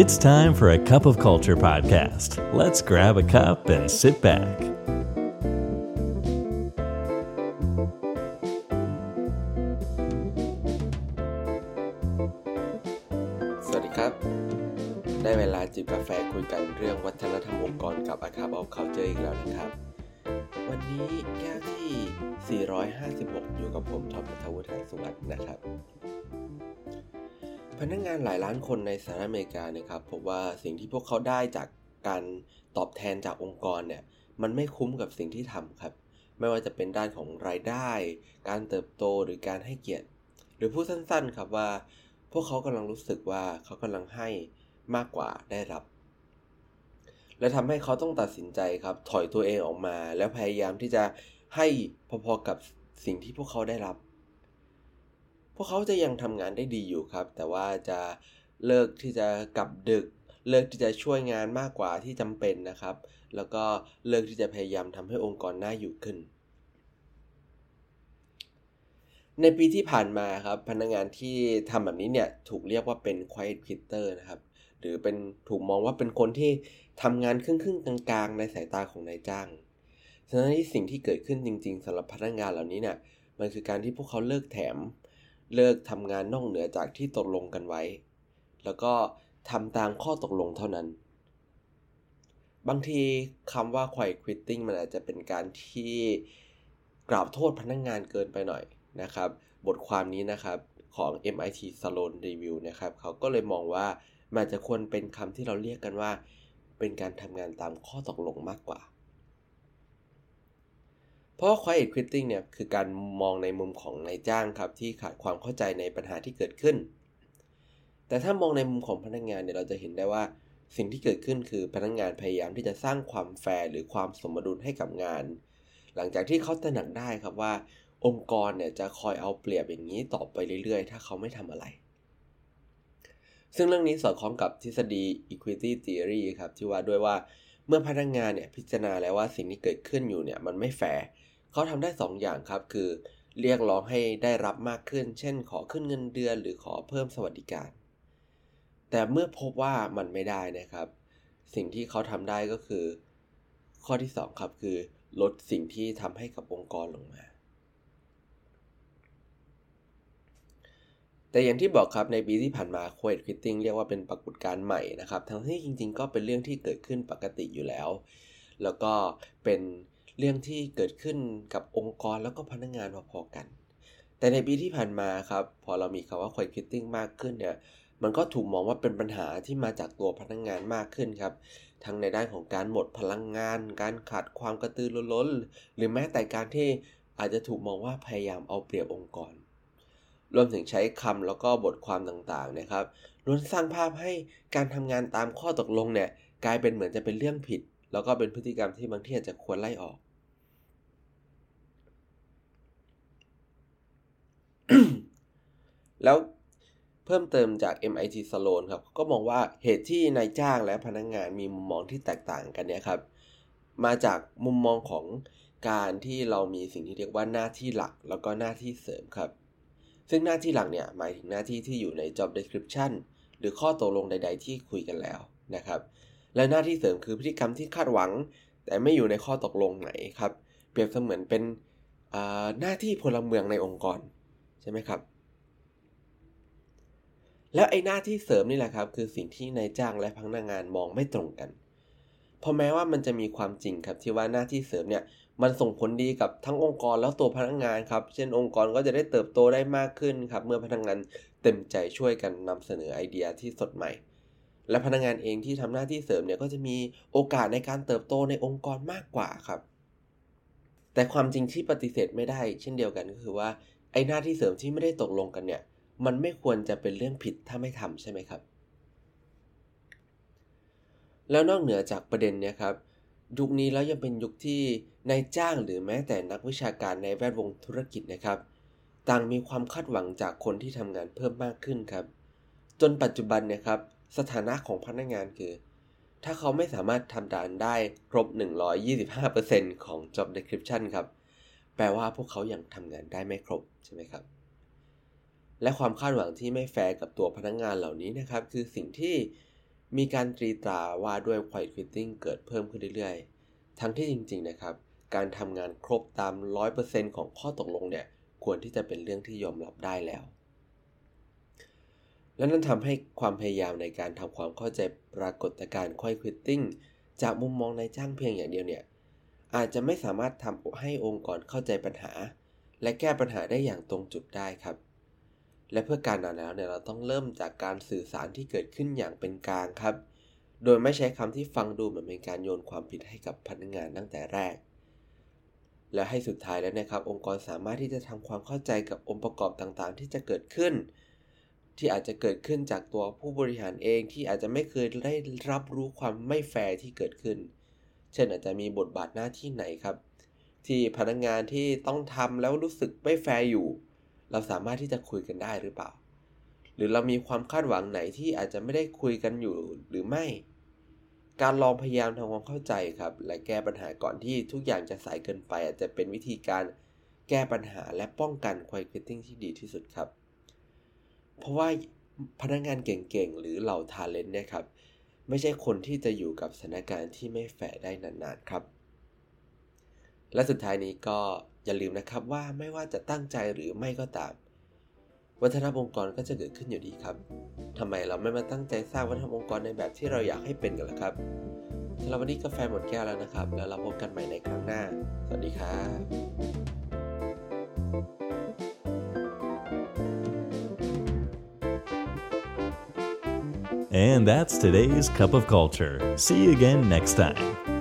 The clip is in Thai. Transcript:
It's time for a cup of culture podcast. Let's grab a cup and sit back. สวัสดีครับ ได้เวลาจิบกาแฟคุยกันเรื่องวัฒนธรรมองค์กรกับอาคาบอลเคาเจออีกแล้วนะครับ วันนี้แก้วที่ 456 อยู่กับผมทอมนัทวุฒิสุวัสด์นะครับ พนักงงานหลายล้านคนในสหรัฐอเมริกานะครับพบว่าสิ่งที่พวกเขาได้จากการตอบแทนจากองค์กรเนี่ยมันไม่คุ้มกับสิ่งที่ทำครับ ไม่ว่าจะเป็นด้านของรายได้ การเติบโตหรือการให้เกียรติ หรือพูดสั้นๆครับว่า พวกเขากำลังรู้สึกว่าเขากำลังให้มากกว่าได้รับ และทำให้เขาต้องตัดสินใจครับ ถอยตัวเองออกมา แล้วพยายามที่จะให้พอๆกับสิ่งที่พวกเขาได้รับ พวกเขาจะยังทำงานได้ดีอยู่ครับ แต่ว่าจะเลิกที่จะกลับดึก เลิกที่จะช่วยงานมากกว่าที่จำเป็นนะครับ แล้วก็เลิกที่จะพยายามทำให้องค์กรน่าอยู่ขึ้น ในปีที่ผ่านมาครับพนักงานที่ทำแบบนี้เนี่ยถูกเรียกว่าเป็น quiet quitter นะครับหรือเป็นถูกมองว่าเป็นคนที่ทำงานครึ่งๆกลางๆ ในสายตาของนายจ้างฉะนั้นสิ่งที่เกิดขึ้นจริง ๆสำหรับพนักงานเหล่านี้เนี่ยมันคือการที่พวกเขาเลิกแถม เลิกทำงานนอกเหนือจากที่ตกลงกันไว้ แล้วก็ทำตามข้อตกลงเท่านั้น บางทีคำว่า quiet quitting มันอาจจะเป็นการที่กล่าวโทษพนักงานเกินไปหน่อยนะครับ บทความนี้นะครับของ MIT Salon Review นะครับ เขาก็เลยมองว่ามันจะควรเป็นคำที่เราเรียกกันว่า เป็นการทำงานตามข้อตกลงมากกว่า เพราะว่า quiet quitting เนี่ยคือการมองในมุมของนายจ้างครับที่ขาดความเข้าใจในปัญหาที่เกิดขึ้น แต่ถ้ามองในมุมของพนักงานเนี่ยเราจะเห็นได้ว่าสิ่งที่เกิดขึ้นคือพนักงานพยายามที่จะสร้างความแฟร์หรือความสมดุลให้กับงาน หลังจากที่เขาตระหนักได้ครับว่า องค์กรเนี่ยจะคอยเอาเปรียบอย่างนี้ต่อไปเรื่อยๆ ถ้าเขาไม่ทำอะไร ซึ่งเรื่องนี้สอดคล้องกับทฤษฎี equity theory ครับที่ว่าด้วยว่าเมื่อพนักงงานเนี่ยพิจารณาแล้วว่าสิ่งที่เกิดขึ้นอยู่เนี่ยมันไม่แฟร์ เขาทำได้2ออย่างครับ คือเรียกร้องให้ได้รับมากขึ้น เช่น ขอขึ้นเงินเดือน หรือขอเพิ่มสวัสดิการ แต่เมื่อพบว่ามันไม่ได้นะครับ สิ่งที่เขาทำได้ก็คือ ข้อที่ 2 ครับคือ ลดสิ่งที่ทำให้กับองค์กรลงมาแต่อย่างที่บอกครับในปีที่ผ่านมา Quiet Quitting เรียกว่าเป็นปรากฏการณ์ใหม่นะครับ ทั้งที่จริงๆ ก็เป็นเรื่องที่เกิดขึ้นปกติอยู่แล้ว แล้วก็เป็น เรื่องที่เกิดขึ้นกับองค์กรแล้วก็พนักงานพอๆกัน แต่ในปีที่ผ่านมาครับ พอเรามีคำว่า Quiet Quitting มากขึ้นเนี่ย มันก็ถูกมองว่าเป็นปัญหาที่มาจากตัวพนักงานมากขึ้นครับ ทั้งในด้านของการหมดพลังงาน การขาดความกระตือรือร้น หรือแม้แต่การที่อาจจะถูกมองว่าพยายามเอาเปรียบองค์กร รวมถึงใช้คำแล้วก็บทความต่างๆนะครับล้วนสร้างภาพให้การทำงานตามข้อตกลงเนี่ยกลายเป็นเหมือนจะเป็นเรื่องผิด แล้วก็เป็นพฤติกรรมที่บางที่อาจจะควรไล่ออก แล้วเพิ่มเติมจาก MIT Sloan ครับ ก็มองว่าเหตุที่นายจ้างและพนักงงานมีมุมมองที่แตกต่างกันเนี่ยครับ มาจากมุมมองของการที่เรามีสิ่งที่เรียกว่าหน้าที่หลักแล้วก็หน้าที่เสริมครับ ซึ่งหน้าที่หลักเนี่ยหมายถึงหน้าที่ที่อยู่ใน job description หรือข้อตกลงใด ๆ ที่คุยกันแล้วนะครับ และหน้าที่เสริมคือพฤติกรรมที่คาดหวัง แต่ไม่อยู่ในข้อตกลงไหนครับ เปรียบเสมือนเป็นหน้าที่พลเมืองในองค์กรใช่ไหมครับ แล้วไอ้หน้าที่เสริมนี่แหละครับ คือสิ่งที่นายจ้างและพนักงานมองไม่ตรงกันเพราะแม้ว่ามันจะมีความจริงครับที่ว่าหน้าที่เสริมเนี่ยมันส่งผลดีกับทั้งองค์กรแล้วตัวพนักงานครับ เช่นองค์กรก็จะได้เติบโตได้มากขึ้นครับ เมื่อพนักงานเต็มใจช่วยกันนำเสนอไอเดียที่สดใหม่ และพนักงานเองที่ทำหน้าที่เสริมเนี่ยก็จะมีโอกาสในการเติบโตในองค์กรมากกว่าครับ แต่ความจริงที่ปฏิเสธไม่ได้ เช่นเดียวกันก็คือว่าไอ้หน้าที่เสริมที่ไม่ได้ตกลงกันเนี่ย มันไม่ควรจะเป็นเรื่องผิดถ้าไม่ทำใช่ไหมครับ แล้วนอกเหนือจากประเด็นเนี่ยครับ ยุคนี้แล้วยังเป็นยุคที่นายจ้างหรือแม้แต่นักวิชาการในแวดวงธุรกิจนะครับ ต่างมีความคาดหวังจากคนที่ทำงานเพิ่มมากขึ้นครับ จนปัจจุบันเนี่ยครับ สถานะของพนักงานคือ ถ้าเขาไม่สามารถทำการได้ครบ 125%ของ job description ครับ แปลว่าพวกเขายัางทำงานได้ไม่ครบใช่ไหมครับ และความคาดหวังที่ไม่แฟร์กับตัวพนักงงานเหล่านี้นะครับ คือสิ่งที่มีการตรีตราว่าด้วย quiet quitting เกิดเพิ่มขึ้นเรื่อยๆ ทั้งที่จริงๆนะครับ การทำงานครบตาม 100%ของข้อตกลงเนี่ย ควรที่จะเป็นเรื่องที่ยอมรับได้แล้ว และนั่นทำให้ความพยายามในการทำความเข้าใจปรากฏการณ์ quiet quitting จากมุมมองนายจ้างเพียงอย่างเดียวเนี่ย อาจจะไม่สามารถทำให้องค์กรเข้าใจปัญหา และแก้ปัญหาได้อย่างตรงจุดได้ครับ และเพื่อการนั้นแล้วเนี่ยเราต้องเริ่มจากการสื่อสารที่เกิดขึ้นอย่างเป็นกลางครับ โดยไม่ใช้คำที่ฟังดูเหมือนเป็นการโยนความผิดให้กับพนักงานตั้งแต่แรก และให้สุดท้ายแล้วนะครับ องค์กรสามารถที่จะทำความเข้าใจกับองค์ประกอบต่างๆ ที่จะเกิดขึ้น ที่อาจจะเกิดขึ้นจากตัวผู้บริหารเองที่อาจจะไม่เคยได้รับรู้ความไม่แฟร์ที่เกิดขึ้น เช่นอาจจะมีบทบาทหน้าที่ไหนครับ ที่พนักงานที่ต้องทำแล้วรู้สึกไม่แฟร์อยู่ เราสามารถที่จะคุยกันได้หรือเปล่า หรือเรามีความคาดหวังไหนที่อาจจะไม่ได้คุยกันอยู่หรือไม่ การลองพยายามทำความเข้าใจครับ และแก้ปัญหาก่อนที่ทุกอย่างจะสายเกินไป อาจจะเป็นวิธีการแก้ปัญหาและป้องกัน Quiet Quitting ที่ดีที่สุดครับ เพราะว่าพนักงานเก่งๆ หรือเหล่า talent เนี่ยครับ ไม่ใช่คนที่จะอยู่กับสถานการณ์ที่ไม่แฟร์ได้นานๆครับ และสุดท้ายนี้ก็อย่าลืมนะครับว่าไม่ว่าจะตั้งใจหรือไม่ก็ตาม วัฒนธรรมองค์กรก็จะเกิดขึ้นอยู่ดีครับทำไมเราไม่มาตั้งใจสร้างวัฒนธรรมองค์กรในแบบที่เราอยากให้เป็นกันล่ะครับสำหรับวันนี้กาแฟหมดแก้วแล้วนะครับ แล้วเราพบกันใหม่ในครั้งหน้า สวัสดีครับ And that's today's Cup of Culture. See you again next time.